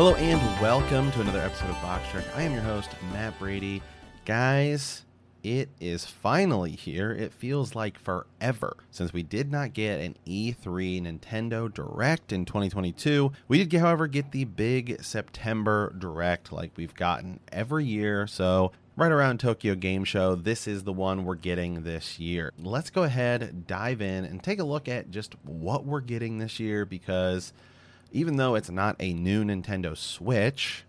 Hello and welcome to another episode of Box Trek. I am your host, Matt Brady. Guys, it is finally here. It feels like forever since we did not get an E3 Nintendo Direct in 2022. We did, however, get the big September Direct like we've gotten every year. So, right around Tokyo Game Show, this is the one we're getting this year. Let's go ahead, dive in, and take a look at just what we're getting this year because even though it's not a new Nintendo Switch,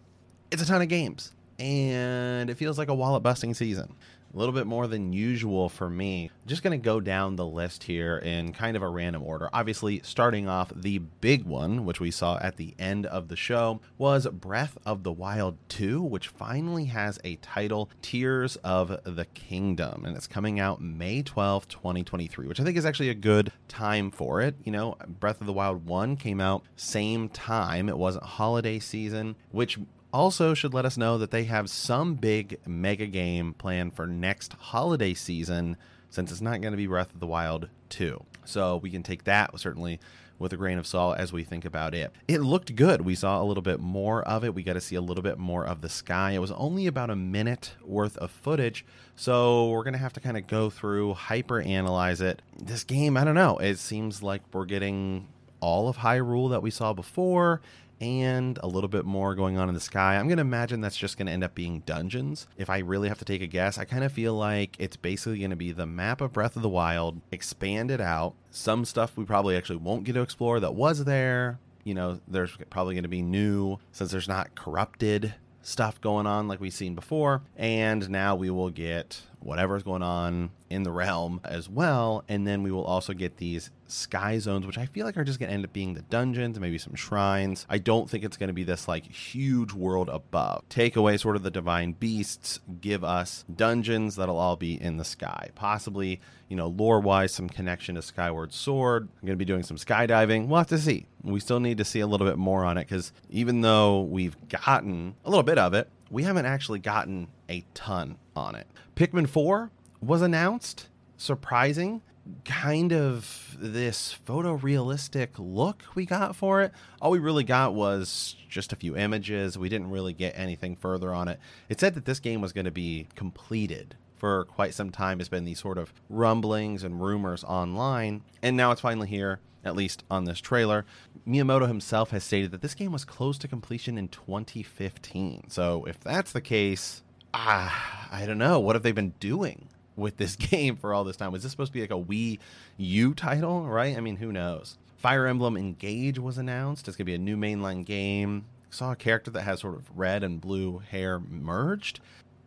it's a ton of games. And it feels like a wallet busting season. A little bit more than usual for me. Just going to go down the list here in kind of a random order. Obviously, starting off the big one, which we saw at the end of the show, was Breath of the Wild 2, which finally has a title, Tears of the Kingdom. And it's coming out May 12th, 2023, which I think is actually a good time for it. You know, Breath of the Wild 1 came out same time, it wasn't holiday season, which also should let us know that they have some big mega game planned for next holiday season since it's not going to be Breath of the Wild 2. So we can take that certainly with a grain of salt as we think about it. It looked good. We saw a little bit more of it. We got to see a little bit more of the sky. It was only about a minute worth of footage, so we're going to have to kind of go through, hyper analyze it. This game, I don't know. It seems like we're getting all of Hyrule that we saw before and a little bit more going on in the sky. I'm going to imagine that's just going to end up being dungeons. If I really have to take a guess, I kind of feel like it's basically going to be the map of Breath of the Wild expanded out. Some stuff we probably actually won't get to explore that was there. You know, there's probably going to be new since there's not corrupted stuff going on like we've seen before. And now we will get whatever's going on in the realm as well. And then we will also get these sky zones, which I feel like are just going to end up being the dungeons, maybe some shrines. I don't think it's going to be this like huge world above. Take away sort of the divine beasts, give us dungeons that'll all be in the sky. Possibly, you know, lore wise, some connection to Skyward Sword. I'm going to be doing some skydiving. We'll have to see. We still need to see a little bit more on it because even though we've gotten a little bit of it, we haven't actually gotten a ton on it. Pikmin 4 was announced. Surprising. Kind of this photorealistic look we got for it. All we really got was just a few images. We didn't really get anything further on it. It said that this game was going to be completed for quite some time. It's been these sort of rumblings and rumors online, and now it's finally here, at least on this trailer. Miyamoto himself has stated that this game was close to completion in 2015. So if that's the case, ah, I don't know. What have they been doing with this game for all this time? Was this supposed to be like a Wii U title, right? I mean, who knows? Fire Emblem Engage was announced. It's going to be a new mainline game. Saw a character that has sort of red and blue hair merged.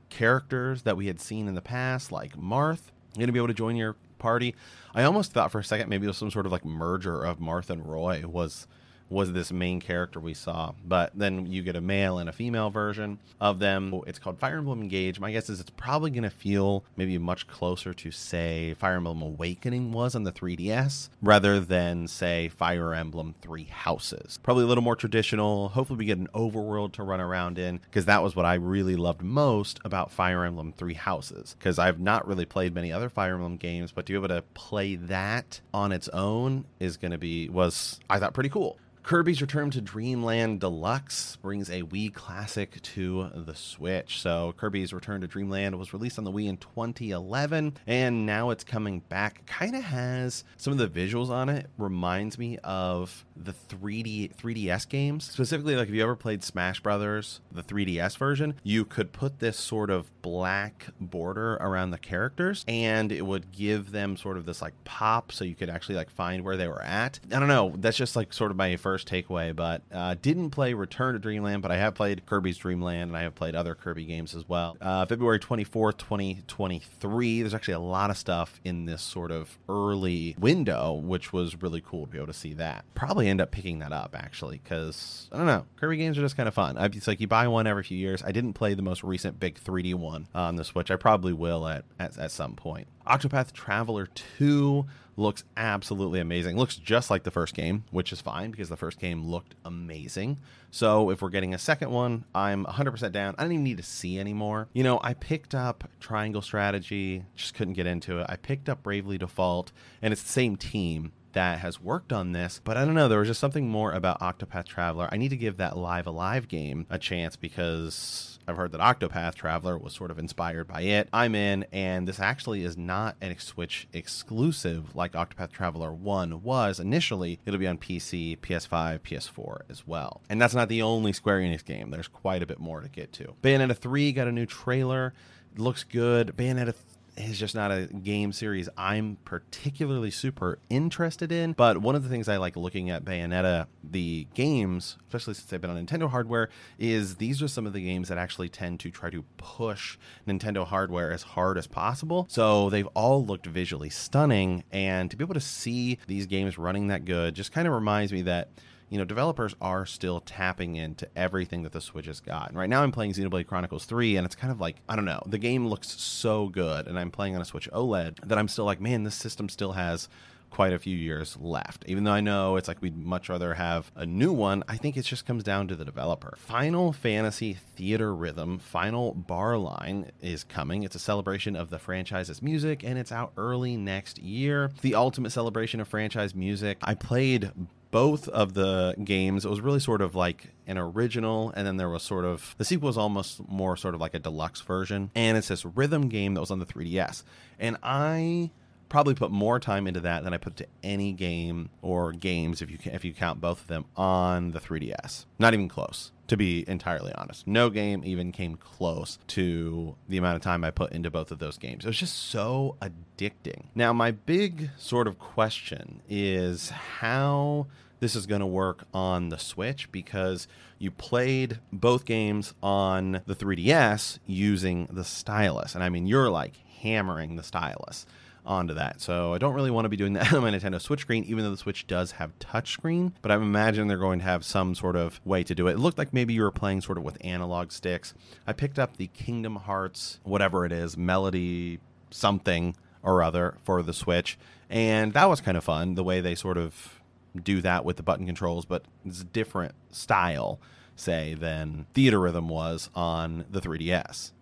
Characters that we had seen in the past, like Marth, you're going to be able to join your party. I almost thought for a second maybe it was some sort of like merger of Marth and Roy was was this main character we saw. But then you get a male and a female version of them. It's called Fire Emblem Engage. My guess is it's probably going to feel maybe much closer to, say, Fire Emblem Awakening was on the 3DS rather than, say, Fire Emblem Three Houses. Probably a little more traditional. Hopefully, we get an overworld to run around in because that was what I really loved most about Fire Emblem Three Houses. Because I've not really played many other Fire Emblem games, but to be able to play that on its own is going to be, was, I thought, pretty cool. Kirby's Return to Dreamland Deluxe brings a Wii classic to the Switch. So, Kirby's Return to Dreamland was released on the Wii in 2011, and now it's coming back. Kind of has some of the visuals on it reminds me of the 3D 3DS games. Specifically, like if you ever played Smash Brothers, the 3DS version, you could put this sort of black border around the characters, and it would give them sort of this like pop, so you could actually like find where they were at. I don't know. That's just like sort of my first first takeaway, but uh, didn't play Return to Dreamland, but I have played Kirby's Dreamland and I have played other Kirby games as well. Uh, February 24th, 2023. There's actually a lot of stuff in this sort of early window, which was really cool to be able to see that. Probably end up picking that up actually, because I don't know, Kirby games are just kind of fun. I, It's like you buy one every few years. I didn't play the most recent big 3D one on the Switch. I probably will at, at, at some point. Octopath Traveler 2 looks absolutely amazing. Looks just like the first game, which is fine because the first game looked amazing. So if we're getting a second one, I'm 100% down. I don't even need to see anymore. You know, I picked up Triangle Strategy, just couldn't get into it. I picked up Bravely Default, and it's the same team that has worked on this, but I don't know. There was just something more about Octopath Traveler. I need to give that Live A Live game a chance because I've heard that Octopath Traveler was sort of inspired by it. I'm in, and this actually is not an Switch exclusive like Octopath Traveler 1 was initially. It'll be on PC, PS5, PS4 as well. And that's not the only Square Enix game, there's quite a bit more to get to. Bayonetta 3 got a new trailer. It looks good. Bayonetta is just not a game series I'm particularly super interested in. But one of the things I like looking at Bayonetta, the games, especially since they've been on Nintendo hardware, is these are some of the games that actually tend to try to push Nintendo hardware as hard as possible. So they've all looked visually stunning. And to be able to see these games running that good just kind of reminds me that you know, developers are still tapping into everything that the Switch has got. And right now I'm playing Xenoblade Chronicles 3, and it's kind of like, I don't know, the game looks so good, and I'm playing on a Switch OLED that I'm still like, man, this system still has quite a few years left. Even though I know it's like we'd much rather have a new one, I think it just comes down to the developer. Final Fantasy Theatrhythm Final Bar Line is coming. It's a celebration of the franchise's music and it's out early next year. The ultimate celebration of franchise music. I played both of the games, it was really sort of like an original, and then there was sort of the sequel was almost more sort of like a deluxe version. And it's this rhythm game that was on the 3DS. And I probably put more time into that than I put to any game or games if you if you count both of them on the 3DS. Not even close, to be entirely honest. No game even came close to the amount of time I put into both of those games. It was just so addicting. Now, my big sort of question is how this is going to work on the Switch because you played both games on the 3DS using the stylus. And I mean, you're like hammering the stylus onto that. So I don't really want to be doing that on my Nintendo Switch screen, even though the Switch does have touchscreen. But I'm imagine they're going to have some sort of way to do it. It looked like maybe you were playing sort of with analog sticks. I picked up the Kingdom Hearts, whatever it is, Melody something or other for the Switch. And that was kind of fun, the way they sort of do that with the button controls, but it's a different style, say, than Theatrhythm was on the 3DS.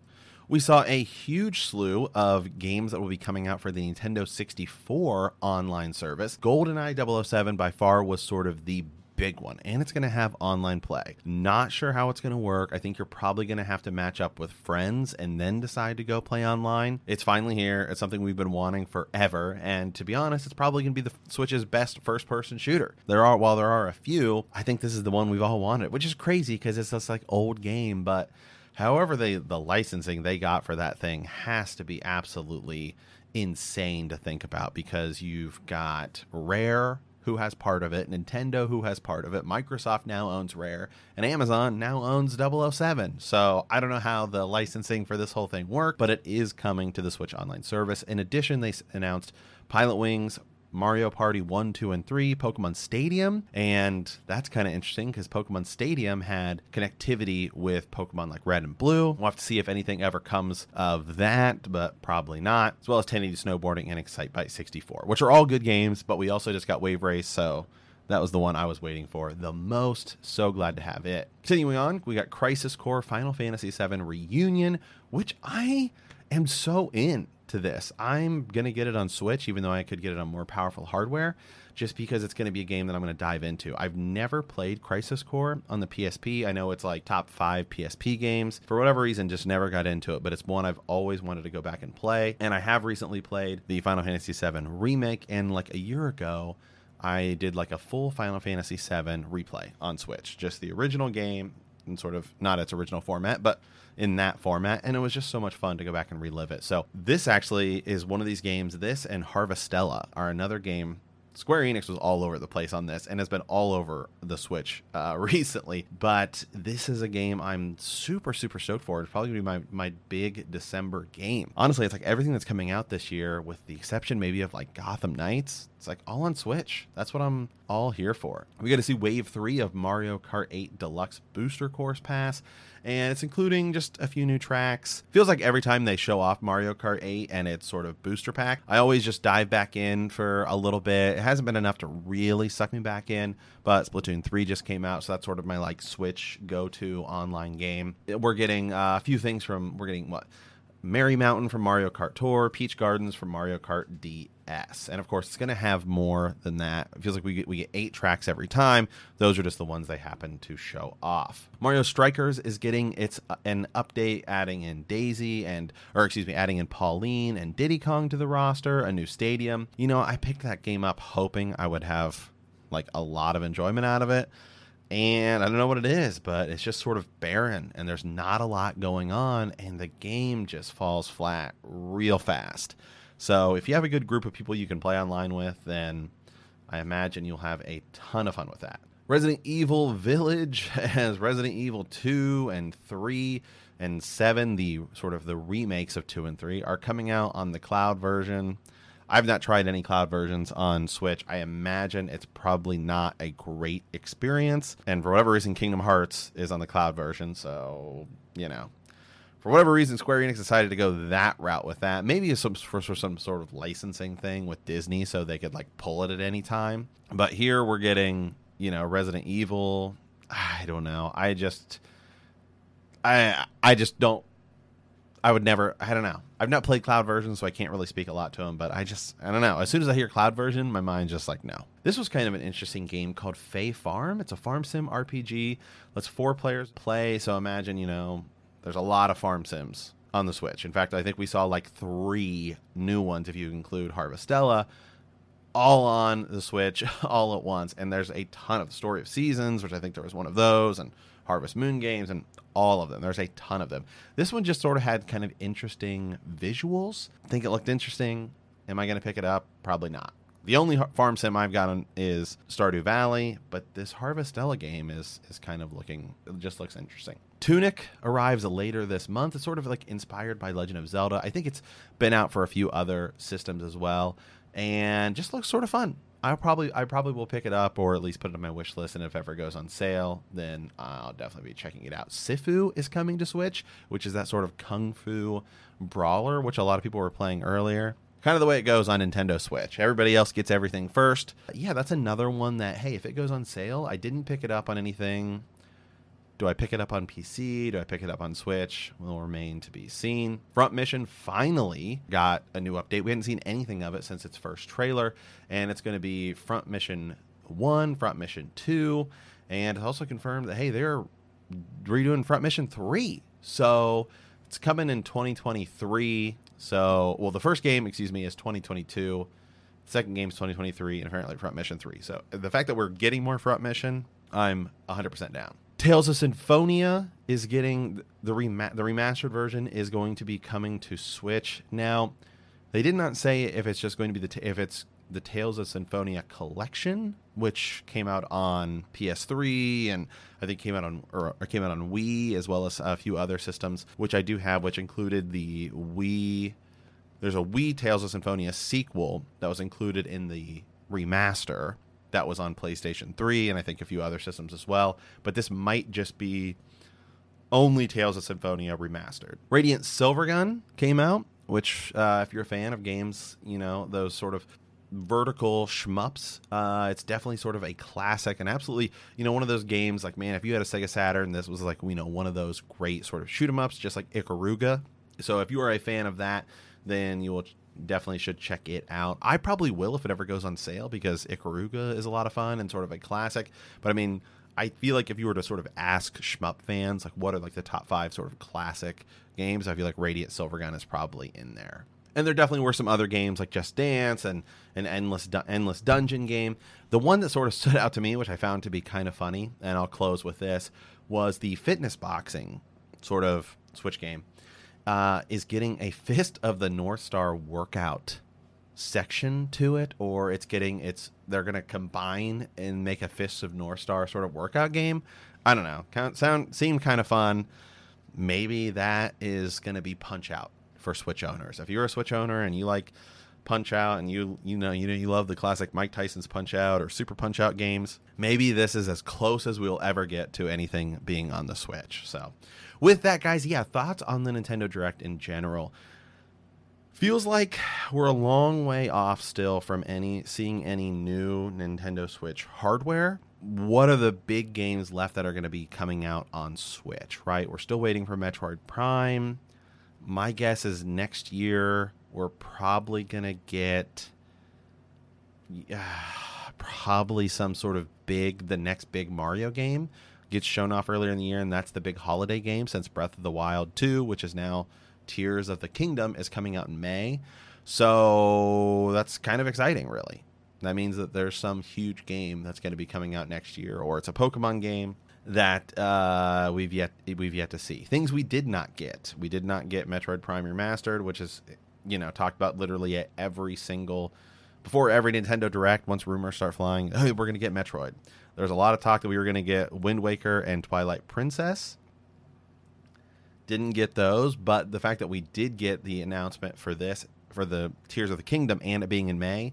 We saw a huge slew of games that will be coming out for the Nintendo 64 online service. GoldenEye 007 by far was sort of the big one, and it's going to have online play. Not sure how it's going to work. I think you're probably going to have to match up with friends and then decide to go play online. It's finally here. It's something we've been wanting forever, and to be honest, it's probably going to be the Switch's best first-person shooter. There are, while there are a few, I think this is the one we've all wanted, which is crazy because it's this like old game, but however they the licensing they got for that thing has to be absolutely insane to think about because you've got Rare who has part of it, Nintendo who has part of it, Microsoft now owns Rare, and Amazon now owns 007. So I don't know how the licensing for this whole thing worked, but it is coming to the Switch Online service. In addition, they announced Pilotwings Mario Party 1, 2, and 3, Pokemon Stadium. And that's kind of interesting because Pokemon Stadium had connectivity with Pokemon like Red and Blue. We'll have to see if anything ever comes of that, but probably not. As well as 1080 Snowboarding and Excitebike 64, which are all good games, but we also just got Wave Race, so that was the one I was waiting for the most. So glad to have it. Continuing on, we got Crisis Core Final Fantasy VII Reunion, which I am so in to this. I'm going to get it on Switch, even though I could get it on more powerful hardware, just because it's going to be a game that I'm going to dive into. I've never played Crisis Core on the PSP. I know it's like top five PSP games. For whatever reason, just never got into it, but it's one I've always wanted to go back and play. And I have recently played the Final Fantasy VII Remake, and like a year ago, I did like a full Final Fantasy VII replay on Switch, just the original game and sort of not its original format, but in that format. And it was just so much fun to go back and relive it. So, this actually is one of these games. This and Harvestella are another game Square Enix was all over the place on this and has been all over the Switch uh, recently. But this is a game I'm super, super stoked for. It's probably going to be my, my big December game. Honestly, it's like everything that's coming out this year, with the exception maybe of like Gotham Knights, it's like all on Switch. That's what I'm all here for. We got to see Wave 3 of Mario Kart 8 Deluxe Booster Course Pass and it's including just a few new tracks. Feels like every time they show off Mario Kart 8 and its sort of booster pack, I always just dive back in for a little bit. It hasn't been enough to really suck me back in, but Splatoon 3 just came out, so that's sort of my like Switch go-to online game. We're getting uh, a few things from we're getting what Merry Mountain from Mario Kart Tour, Peach Gardens from Mario Kart DS. And of course, it's going to have more than that. It feels like we get, we get eight tracks every time. Those are just the ones they happen to show off. Mario Strikers is getting its uh, an update, adding in Daisy and, or excuse me, adding in Pauline and Diddy Kong to the roster, a new stadium. You know, I picked that game up hoping I would have like a lot of enjoyment out of it and I don't know what it is, but it's just sort of barren and there's not a lot going on and the game just falls flat real fast. So if you have a good group of people you can play online with, then I imagine you'll have a ton of fun with that. Resident Evil Village has Resident Evil 2 and 3 and 7, the sort of the remakes of 2 and 3 are coming out on the cloud version. I've not tried any cloud versions on Switch. I imagine it's probably not a great experience. And for whatever reason, Kingdom Hearts is on the cloud version. So, you know, for whatever reason, Square Enix decided to go that route with that. Maybe some, for, for some sort of licensing thing with Disney so they could like pull it at any time. But here we're getting, you know, Resident Evil. I don't know. I just. I I just don't I would never. I don't know. I've not played cloud version, so I can't really speak a lot to them. But I just, I don't know. As soon as I hear cloud version, my mind's just like, no. This was kind of an interesting game called Fae Farm. It's a farm sim RPG. Let's four players play. So imagine, you know, there's a lot of farm sims on the Switch. In fact, I think we saw like three new ones if you include Harvestella, all on the Switch all at once. And there's a ton of Story of Seasons, which I think there was one of those, and Harvest Moon games, and all of them. There's a ton of them. This one just sort of had kind of interesting visuals. I think it looked interesting. Am I going to pick it up? Probably not. The only farm sim I've gotten is Stardew Valley, but this Harvestella game is is kind of looking it just looks interesting. Tunic arrives later this month. It's sort of like inspired by Legend of Zelda. I think it's been out for a few other systems as well, and just looks sort of fun. I probably I probably will pick it up or at least put it on my wish list. And if ever goes on sale, then I'll definitely be checking it out. Sifu is coming to Switch, which is that sort of kung fu brawler, which a lot of people were playing earlier. Kind of the way it goes on Nintendo Switch. Everybody else gets everything first. Yeah, that's another one that hey, if it goes on sale, I didn't pick it up on anything do I pick it up on PC? Do I pick it up on Switch? Will remain to be seen. Front Mission finally got a new update. We hadn't seen anything of it since its first trailer, and it's going to be Front Mission 1, Front Mission 2, and it's also confirmed that, hey, they're redoing Front Mission 3. So it's coming in 2023. So, well, the first game, excuse me, is 2022. second game is 2023, and apparently Front Mission 3. So the fact that we're getting more Front Mission, I'm 100% down. Tales of Symphonia is getting the rema- the remastered version is going to be coming to Switch now. They did not say if it's just going to be the t- if it's the Tales of Symphonia collection, which came out on PS3 and I think came out on or, or came out on Wii as well as a few other systems, which I do have, which included the Wii there's a Wii Tales of Symphonia sequel that was included in the remaster that was on PlayStation 3 and I think a few other systems as well. But this might just be only Tales of Symphonia remastered. Radiant Silvergun came out, which, uh, if you're a fan of games, you know, those sort of vertical shmups. Uh, it's definitely sort of a classic and absolutely, you know, one of those games like, man, if you had a Sega Saturn, this was like, you know, one of those great sort of shoot 'em ups, just like Ikaruga. So if you are a fan of that, then you will definitely should check it out. I probably will if it ever goes on sale because Ikaruga is a lot of fun and sort of a classic. But I mean, I feel like if you were to sort of ask shmup fans, like what are like the top five sort of classic games, I feel like Radiant Silvergun is probably in there. And there definitely were some other games like Just Dance and an endless endless dungeon game. The one that sort of stood out to me, which I found to be kind of funny, and I'll close with this, was the fitness boxing sort of Switch game uh, is getting a Fist of the North Star workout section to it, or it's getting it's they're gonna combine and make a Fist of North Star sort of workout game. I don't know. Kind sound seem kind of fun. Maybe that is gonna be Punch Out for Switch owners. If you're a Switch owner and you like Punch Out and you you know you know you love the classic Mike Tyson's Punch Out or Super Punch Out games, maybe this is as close as we'll ever get to anything being on the Switch. So with that, guys, yeah, thoughts on the Nintendo Direct in general. Feels like we're a long way off still from any seeing any new Nintendo Switch hardware. What are the big games left that are going to be coming out on Switch, right? We're still waiting for Metroid Prime. My guess is next year we're probably going to get probably some sort of big the next big Mario game gets shown off earlier in the year, and that's the big holiday game since Breath of the Wild 2, which is now Tears of the Kingdom, is coming out in May. So that's kind of exciting, really. That means that there's some huge game that's going to be coming out next year, or it's a Pokemon game that uh, we've yet we've yet to see. Things we did not get. We did not get Metroid Prime Remastered, which is you know talked about literally at every single before every Nintendo Direct. Once rumors start flying, hey, we're going to get Metroid. There's a lot of talk that we were going to get Wind Waker and Twilight Princess. Didn't get those, but the fact that we did get the announcement for this, for the Tears of the Kingdom, and it being in May,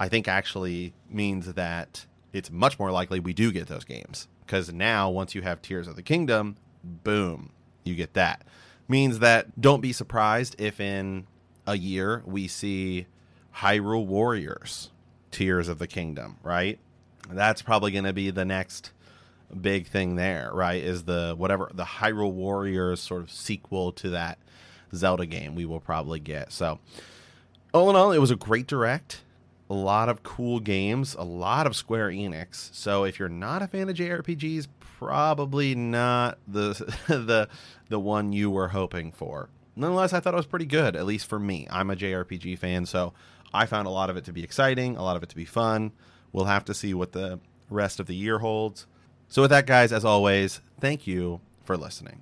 I think actually means that it's much more likely we do get those games. Because now, once you have Tears of the Kingdom, boom, you get that. Means that don't be surprised if in a year we see Hyrule Warriors, Tears of the Kingdom, right? that's probably going to be the next big thing there, right? Is the whatever the Hyrule Warriors sort of sequel to that Zelda game we will probably get. So, all in all, it was a great direct. A lot of cool games, a lot of Square Enix. So if you're not a fan of JRPGs, probably not the the the one you were hoping for. Nonetheless, I thought it was pretty good, at least for me. I'm a JRPG fan, so I found a lot of it to be exciting, a lot of it to be fun. We'll have to see what the rest of the year holds. So, with that, guys, as always, thank you for listening.